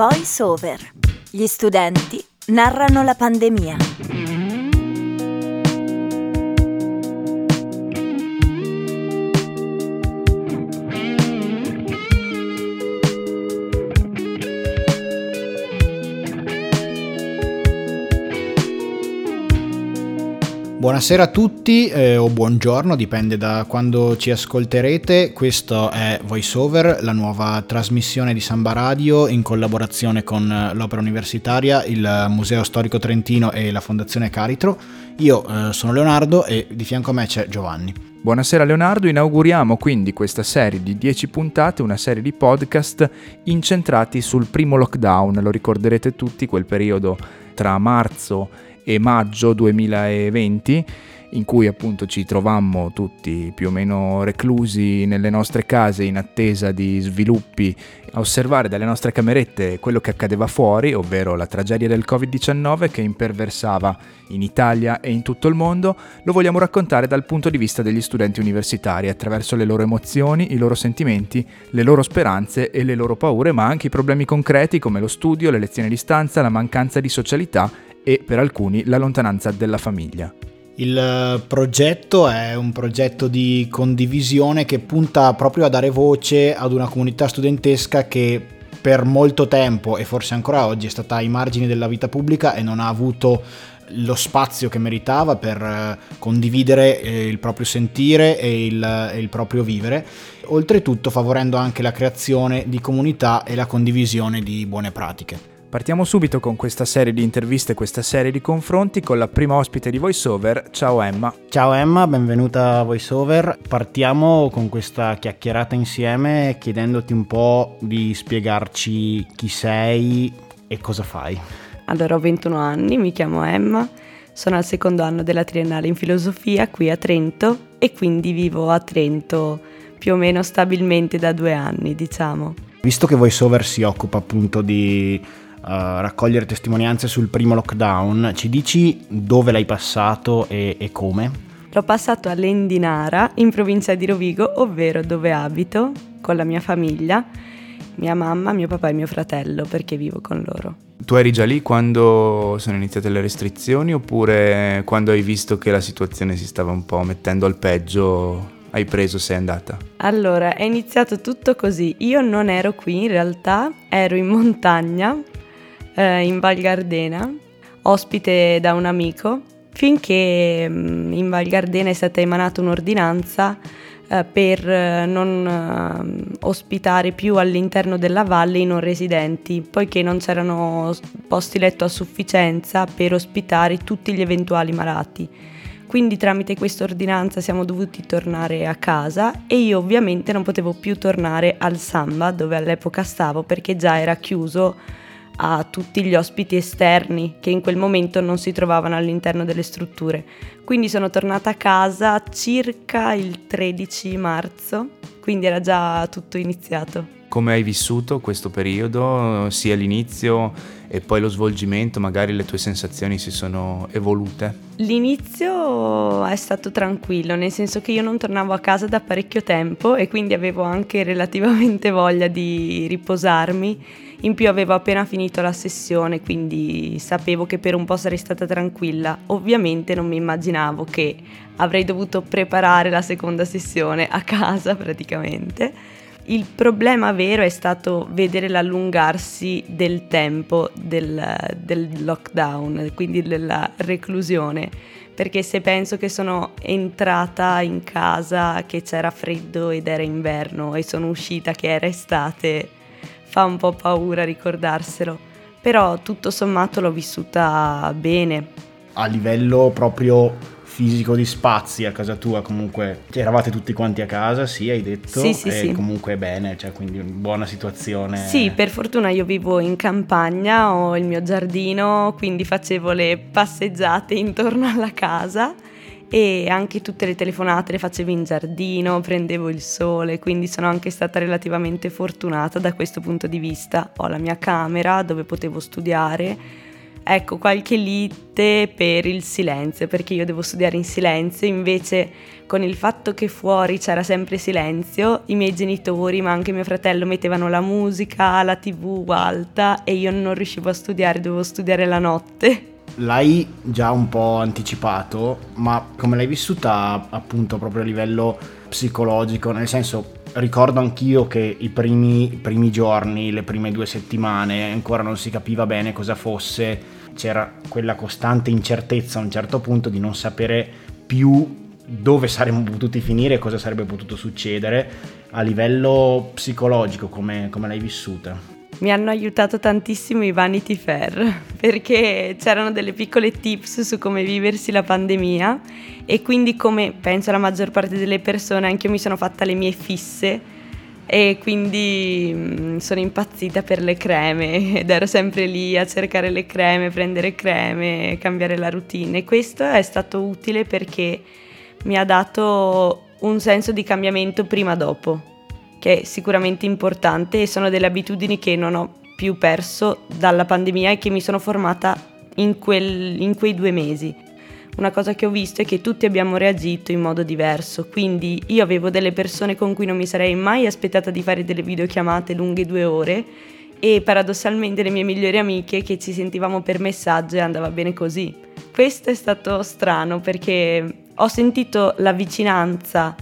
Voice Over. Gli studenti narrano la pandemia. Buonasera a tutti eh, o buongiorno, dipende da quando ci ascolterete. Questo è VoiceOver, la nuova trasmissione di Samba Radio in collaborazione con eh, l'Opera Universitaria, il Museo Storico Trentino e la Fondazione Caritro. Io eh, sono Leonardo e di fianco a me c'è Giovanni. Buonasera Leonardo, inauguriamo quindi questa serie di 10 puntate, una serie di podcast incentrati sul primo lockdown. Lo ricorderete tutti, quel periodo tra marzo e e maggio 2020 in cui appunto ci trovammo tutti più o meno reclusi nelle nostre case in attesa di sviluppi, a osservare dalle nostre camerette quello che accadeva fuori, ovvero la tragedia del Covid-19 che imperversava in Italia e in tutto il mondo, lo vogliamo raccontare dal punto di vista degli studenti universitari, attraverso le loro emozioni, i loro sentimenti, le loro speranze e le loro paure, ma anche i problemi concreti come lo studio, le lezioni a distanza, la mancanza di socialità e per alcuni la lontananza della famiglia. Il eh, progetto è un progetto di condivisione che punta proprio a dare voce ad una comunità studentesca che per molto tempo e forse ancora oggi è stata ai margini della vita pubblica e non ha avuto lo spazio che meritava per eh, condividere eh, il proprio sentire e il, e il proprio vivere, oltretutto favorendo anche la creazione di comunità e la condivisione di buone pratiche. Partiamo subito con questa serie di interviste, questa serie di confronti con la prima ospite di VoiceOver. Ciao Emma. Ciao Emma, benvenuta a VoiceOver. Partiamo con questa chiacchierata insieme chiedendoti un po' di spiegarci chi sei e cosa fai. Allora, ho 21 anni, mi chiamo Emma, sono al secondo anno della triennale in filosofia qui a Trento e quindi vivo a Trento più o meno stabilmente da due anni, diciamo. Visto che VoiceOver si occupa appunto di raccogliere testimonianze sul primo lockdown, ci dici dove l'hai passato e, e come? L'ho passato a Lendinara, in provincia di Rovigo, ovvero dove abito con la mia famiglia, mia mamma, mio papà e mio fratello, perché vivo con loro. Tu eri già lì quando sono iniziate le restrizioni oppure quando hai visto che la situazione si stava un po' mettendo al peggio hai preso sei andata? Allora, è iniziato tutto così. Io non ero qui in realtà, ero in montagna eh, in Val Gardena, ospite da un amico, finché mm, in Val Gardena è stata emanata un'ordinanza eh, per eh, non eh, ospitare più all'interno della valle i non residenti, poiché non c'erano posti letto a sufficienza per ospitare tutti gli eventuali malati. Quindi tramite questa ordinanza siamo dovuti tornare a casa e io ovviamente non potevo più tornare al Samba dove all'epoca stavo perché già era chiuso a tutti gli ospiti esterni che in quel momento non si trovavano all'interno delle strutture. Quindi sono tornata a casa circa il 13 marzo, quindi era già tutto iniziato. Come hai vissuto questo periodo, sia l'inizio e poi lo svolgimento, magari le tue sensazioni si sono evolute? L'inizio è stato tranquillo, nel senso che io non tornavo a casa da parecchio tempo e quindi avevo anche relativamente voglia di riposarmi in più avevo appena finito la sessione, quindi sapevo che per un po' sarei stata tranquilla. Ovviamente non mi immaginavo che avrei dovuto preparare la seconda sessione a casa praticamente. Il problema vero è stato vedere l'allungarsi del tempo del, del lockdown, quindi della reclusione perché se penso che sono entrata in casa che c'era freddo ed era inverno e sono uscita che era estate, fa un po' paura ricordarselo, però tutto sommato l'ho vissuta bene. A livello proprio fisico di spazi a casa tua comunque cioè, eravate tutti quanti a casa sì hai detto sì, sì, e sì. comunque bene cioè quindi una buona situazione sì per fortuna io vivo in campagna ho il mio giardino quindi facevo le passeggiate intorno alla casa e anche tutte le telefonate le facevo in giardino, prendevo il sole, quindi sono anche stata relativamente fortunata da questo punto di vista. Ho la mia camera dove potevo studiare, ecco, qualche lite per il silenzio, perché io devo studiare in silenzio, invece con il fatto che fuori c'era sempre silenzio, i miei genitori, ma anche mio fratello mettevano la musica, la tv alta e io non riuscivo a studiare, dovevo studiare la notte. L'hai già un po' anticipato, ma come l'hai vissuta appunto proprio a livello psicologico? Nel senso, ricordo anch'io che i primi, i primi giorni, le prime due settimane, ancora non si capiva bene cosa fosse, c'era quella costante incertezza a un certo punto di non sapere più dove saremmo potuti finire e cosa sarebbe potuto succedere a livello psicologico, come, come l'hai vissuta? Mi hanno aiutato tantissimo i Vanity Fair perché c'erano delle piccole tips su come viversi la pandemia e quindi come penso la maggior parte delle persone anche io mi sono fatta le mie fisse e quindi mm, sono impazzita per le creme ed ero sempre lì a cercare le creme, prendere creme, cambiare la routine. E questo è stato utile perché mi ha dato un senso di cambiamento prima-dopo che è sicuramente importante e sono delle abitudini che non ho più perso dalla pandemia e che mi sono formata in, quel, in quei due mesi. Una cosa che ho visto è che tutti abbiamo reagito in modo diverso, quindi io avevo delle persone con cui non mi sarei mai aspettata di fare delle videochiamate lunghe due ore e paradossalmente le mie migliori amiche che ci sentivamo per messaggio e andava bene così. Questo è stato strano perché ho sentito la vicinanza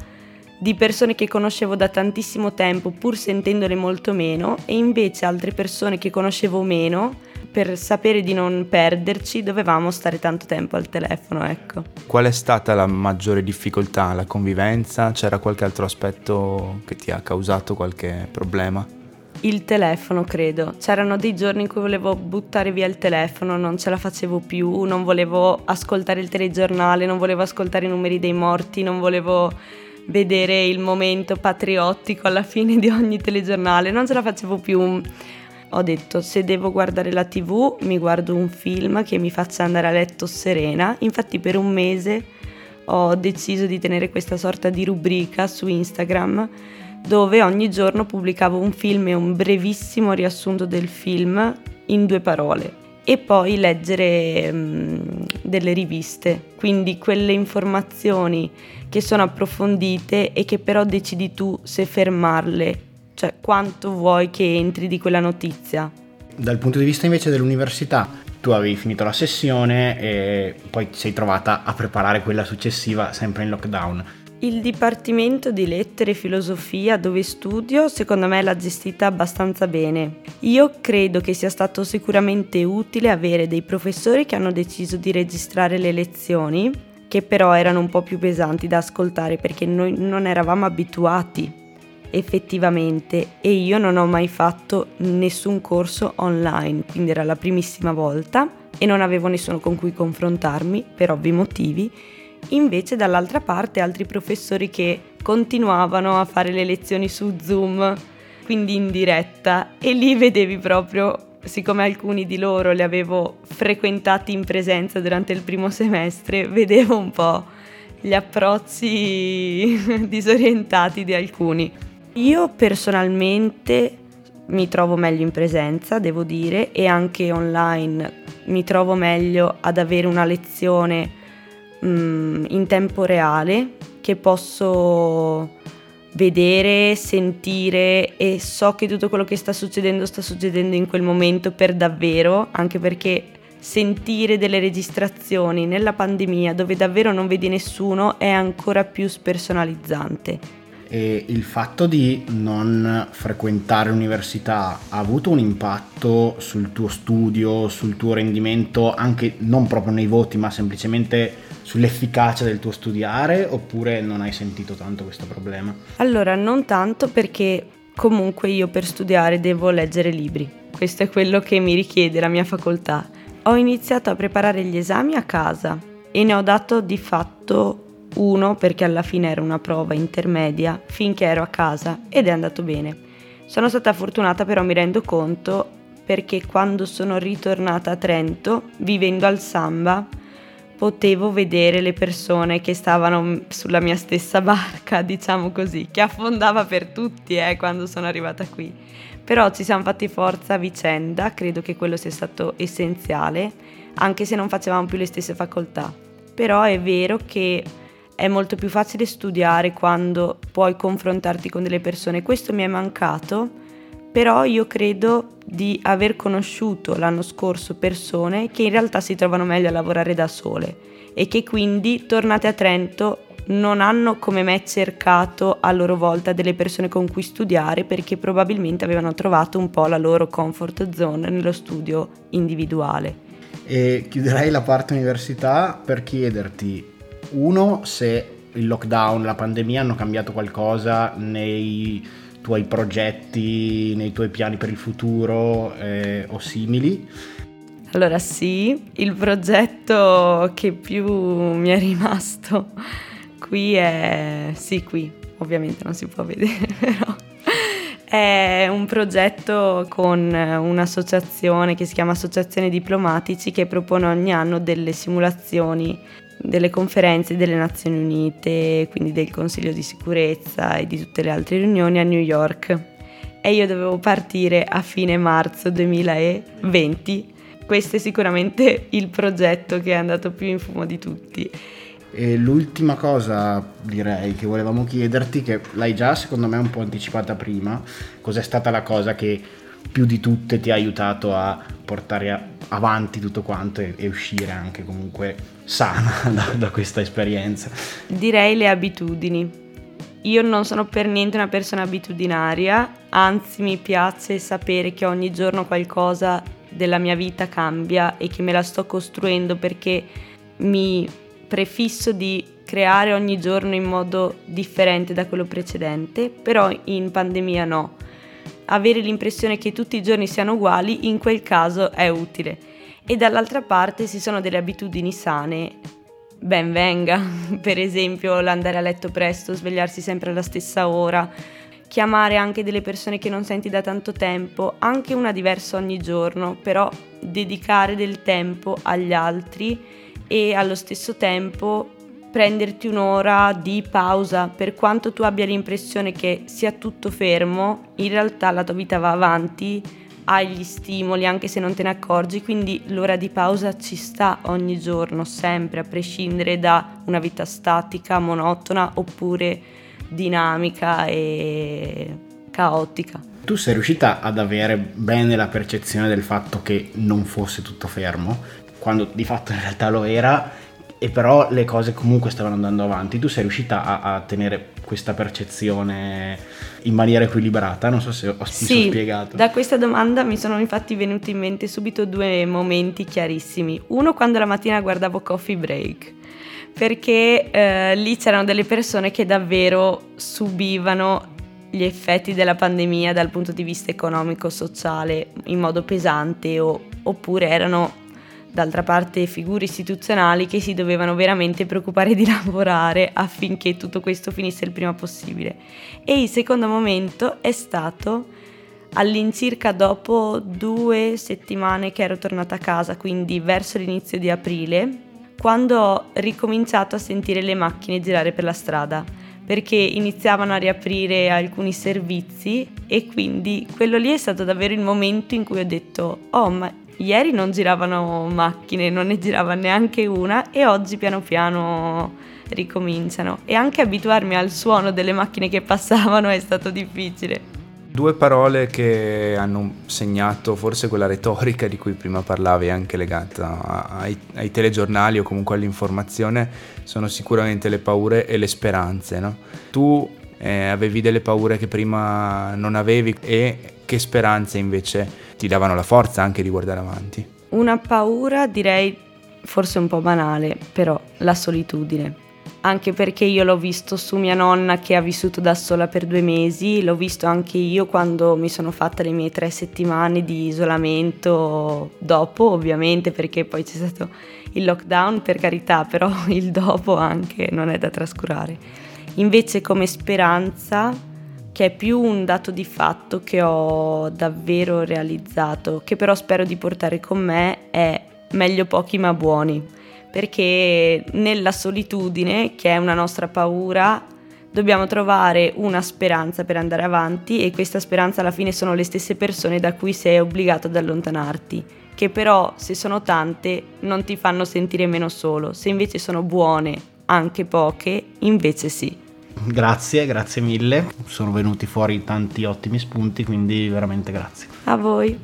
di persone che conoscevo da tantissimo tempo pur sentendole molto meno e invece altre persone che conoscevo meno per sapere di non perderci dovevamo stare tanto tempo al telefono, ecco. Qual è stata la maggiore difficoltà? La convivenza? C'era qualche altro aspetto che ti ha causato qualche problema? Il telefono, credo. C'erano dei giorni in cui volevo buttare via il telefono, non ce la facevo più, non volevo ascoltare il telegiornale, non volevo ascoltare i numeri dei morti, non volevo vedere il momento patriottico alla fine di ogni telegiornale, non ce la facevo più. Ho detto se devo guardare la tv mi guardo un film che mi faccia andare a letto serena, infatti per un mese ho deciso di tenere questa sorta di rubrica su Instagram dove ogni giorno pubblicavo un film e un brevissimo riassunto del film in due parole. E poi leggere um, delle riviste, quindi quelle informazioni che sono approfondite e che però decidi tu se fermarle, cioè quanto vuoi che entri di quella notizia. Dal punto di vista invece dell'università, tu avevi finito la sessione e poi ti sei trovata a preparare quella successiva sempre in lockdown. Il Dipartimento di Lettere e Filosofia dove studio secondo me l'ha gestita abbastanza bene. Io credo che sia stato sicuramente utile avere dei professori che hanno deciso di registrare le lezioni che però erano un po' più pesanti da ascoltare perché noi non eravamo abituati effettivamente e io non ho mai fatto nessun corso online, quindi era la primissima volta e non avevo nessuno con cui confrontarmi per ovvi motivi. Invece dall'altra parte altri professori che continuavano a fare le lezioni su Zoom, quindi in diretta e lì vedevi proprio siccome alcuni di loro li avevo frequentati in presenza durante il primo semestre, vedevo un po' gli approcci disorientati di alcuni. Io personalmente mi trovo meglio in presenza, devo dire, e anche online mi trovo meglio ad avere una lezione mh, mm, in tempo reale che posso vedere, sentire e so che tutto quello che sta succedendo sta succedendo in quel momento per davvero, anche perché sentire delle registrazioni nella pandemia dove davvero non vedi nessuno è ancora più spersonalizzante. E il fatto di non frequentare l'università ha avuto un impatto sul tuo studio, sul tuo rendimento, anche non proprio nei voti, ma semplicemente sull'efficacia del tuo studiare oppure non hai sentito tanto questo problema? Allora, non tanto perché comunque io per studiare devo leggere libri. Questo è quello che mi richiede la mia facoltà. Ho iniziato a preparare gli esami a casa e ne ho dato di fatto uno perché alla fine era una prova intermedia finché ero a casa ed è andato bene. Sono stata fortunata però mi rendo conto perché quando sono ritornata a Trento, vivendo al Samba, potevo vedere le persone che stavano sulla mia stessa barca, diciamo così, che affondava per tutti eh, quando sono arrivata qui. Però ci siamo fatti forza a vicenda, credo che quello sia stato essenziale, anche se non facevamo più le stesse facoltà. Però è vero che è molto più facile studiare quando puoi confrontarti con delle persone. Questo mi è mancato, però io credo di aver conosciuto l'anno scorso persone che in realtà si trovano meglio a lavorare da sole e che quindi tornate a Trento non hanno come me cercato a loro volta delle persone con cui studiare perché probabilmente avevano trovato un po' la loro comfort zone nello studio individuale. E chiuderei la parte università per chiederti, uno, se il lockdown, la pandemia hanno cambiato qualcosa nei tuoi progetti, nei tuoi piani per il futuro eh, o simili? Allora sì, il progetto che più mi è rimasto qui è... sì, qui, ovviamente non si può vedere, però è un progetto con un'associazione che si chiama Associazione Diplomatici che propone ogni anno delle simulazioni delle conferenze delle Nazioni Unite, quindi del Consiglio di sicurezza e di tutte le altre riunioni a New York. E io dovevo partire a fine marzo 2020. Questo è sicuramente il progetto che è andato più in fumo di tutti. E l'ultima cosa direi che volevamo chiederti, che l'hai già secondo me un po' anticipata prima, cos'è stata la cosa che più di tutte ti ha aiutato a portare avanti tutto quanto e, e uscire anche comunque sana da, da questa esperienza? Direi le abitudini. Io non sono per niente una persona abitudinaria, anzi mi piace sapere che ogni giorno qualcosa della mia vita cambia e che me la sto costruendo perché mi prefisso di creare ogni giorno in modo differente da quello precedente, però in pandemia no avere l'impressione che tutti i giorni siano uguali in quel caso è utile. E dall'altra parte se sono delle abitudini sane, ben venga. Per esempio l'andare a letto presto, svegliarsi sempre alla stessa ora, chiamare anche delle persone che non senti da tanto tempo, anche una diversa ogni giorno, però dedicare del tempo agli altri e allo stesso tempo prenderti un'ora di pausa, per quanto tu abbia l'impressione che sia tutto fermo, in realtà la tua vita va avanti, hai gli stimoli anche se non te ne accorgi, quindi l'ora di pausa ci sta ogni giorno, sempre, a prescindere da una vita statica, monotona oppure dinamica e caotica. Tu sei riuscita ad avere bene la percezione del fatto che non fosse tutto fermo, quando di fatto in realtà lo era e però le cose comunque stavano andando avanti. Tu sei riuscita a, a tenere questa percezione in maniera equilibrata? Non so se ho sì, spiegato. Da questa domanda mi sono infatti venuti in mente subito due momenti chiarissimi. Uno quando la mattina guardavo Coffee Break, perché eh, lì c'erano delle persone che davvero subivano gli effetti della pandemia dal punto di vista economico-sociale in modo pesante o, oppure erano d'altra parte figure istituzionali che si dovevano veramente preoccupare di lavorare affinché tutto questo finisse il prima possibile. E il secondo momento è stato all'incirca dopo due settimane che ero tornata a casa, quindi verso l'inizio di aprile, quando ho ricominciato a sentire le macchine girare per la strada perché iniziavano a riaprire alcuni servizi e quindi quello lì è stato davvero il momento in cui ho detto oh ma Ieri non giravano macchine, non ne girava neanche una e oggi piano piano ricominciano. E anche abituarmi al suono delle macchine che passavano è stato difficile. Due parole che hanno segnato forse quella retorica di cui prima parlavi, anche legata ai, ai telegiornali o comunque all'informazione, sono sicuramente le paure e le speranze. No? Tu eh, avevi delle paure che prima non avevi e che speranze invece ti davano la forza anche di guardare avanti. Una paura direi forse un po' banale, però la solitudine. Anche perché io l'ho visto su mia nonna che ha vissuto da sola per due mesi, l'ho visto anche io quando mi sono fatta le mie tre settimane di isolamento dopo, ovviamente perché poi c'è stato il lockdown per carità, però il dopo anche non è da trascurare. Invece come speranza che è più un dato di fatto che ho davvero realizzato, che però spero di portare con me, è meglio pochi ma buoni, perché nella solitudine, che è una nostra paura, dobbiamo trovare una speranza per andare avanti e questa speranza alla fine sono le stesse persone da cui sei obbligato ad allontanarti, che però se sono tante non ti fanno sentire meno solo, se invece sono buone, anche poche, invece sì. Grazie, grazie mille, sono venuti fuori tanti ottimi spunti, quindi veramente grazie. A voi.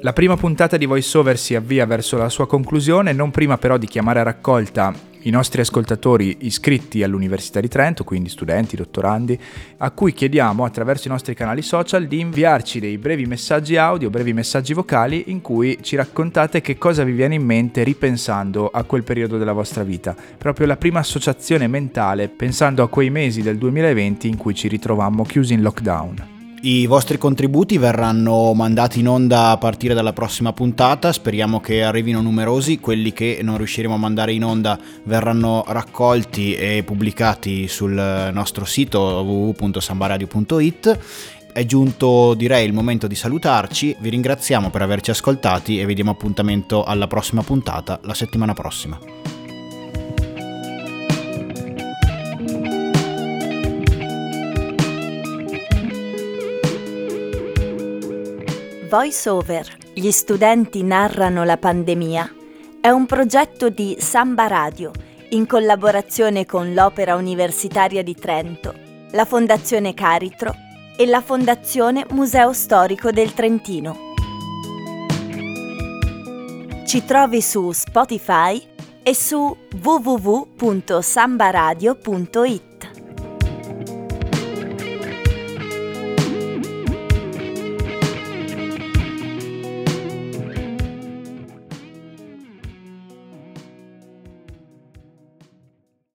La prima puntata di VoiceOver si avvia verso la sua conclusione, non prima però di chiamare a raccolta i nostri ascoltatori iscritti all'Università di Trento, quindi studenti, dottorandi, a cui chiediamo attraverso i nostri canali social di inviarci dei brevi messaggi audio, brevi messaggi vocali in cui ci raccontate che cosa vi viene in mente ripensando a quel periodo della vostra vita, proprio la prima associazione mentale pensando a quei mesi del 2020 in cui ci ritrovammo chiusi in lockdown. I vostri contributi verranno mandati in onda a partire dalla prossima puntata, speriamo che arrivino numerosi, quelli che non riusciremo a mandare in onda verranno raccolti e pubblicati sul nostro sito www.sambaradio.it. È giunto direi il momento di salutarci, vi ringraziamo per averci ascoltati e vi diamo appuntamento alla prossima puntata la settimana prossima. Voice Over, gli studenti narrano la pandemia, è un progetto di Samba Radio in collaborazione con l'Opera Universitaria di Trento, la Fondazione Caritro e la Fondazione Museo Storico del Trentino. Ci trovi su Spotify e su www.sambaradio.it.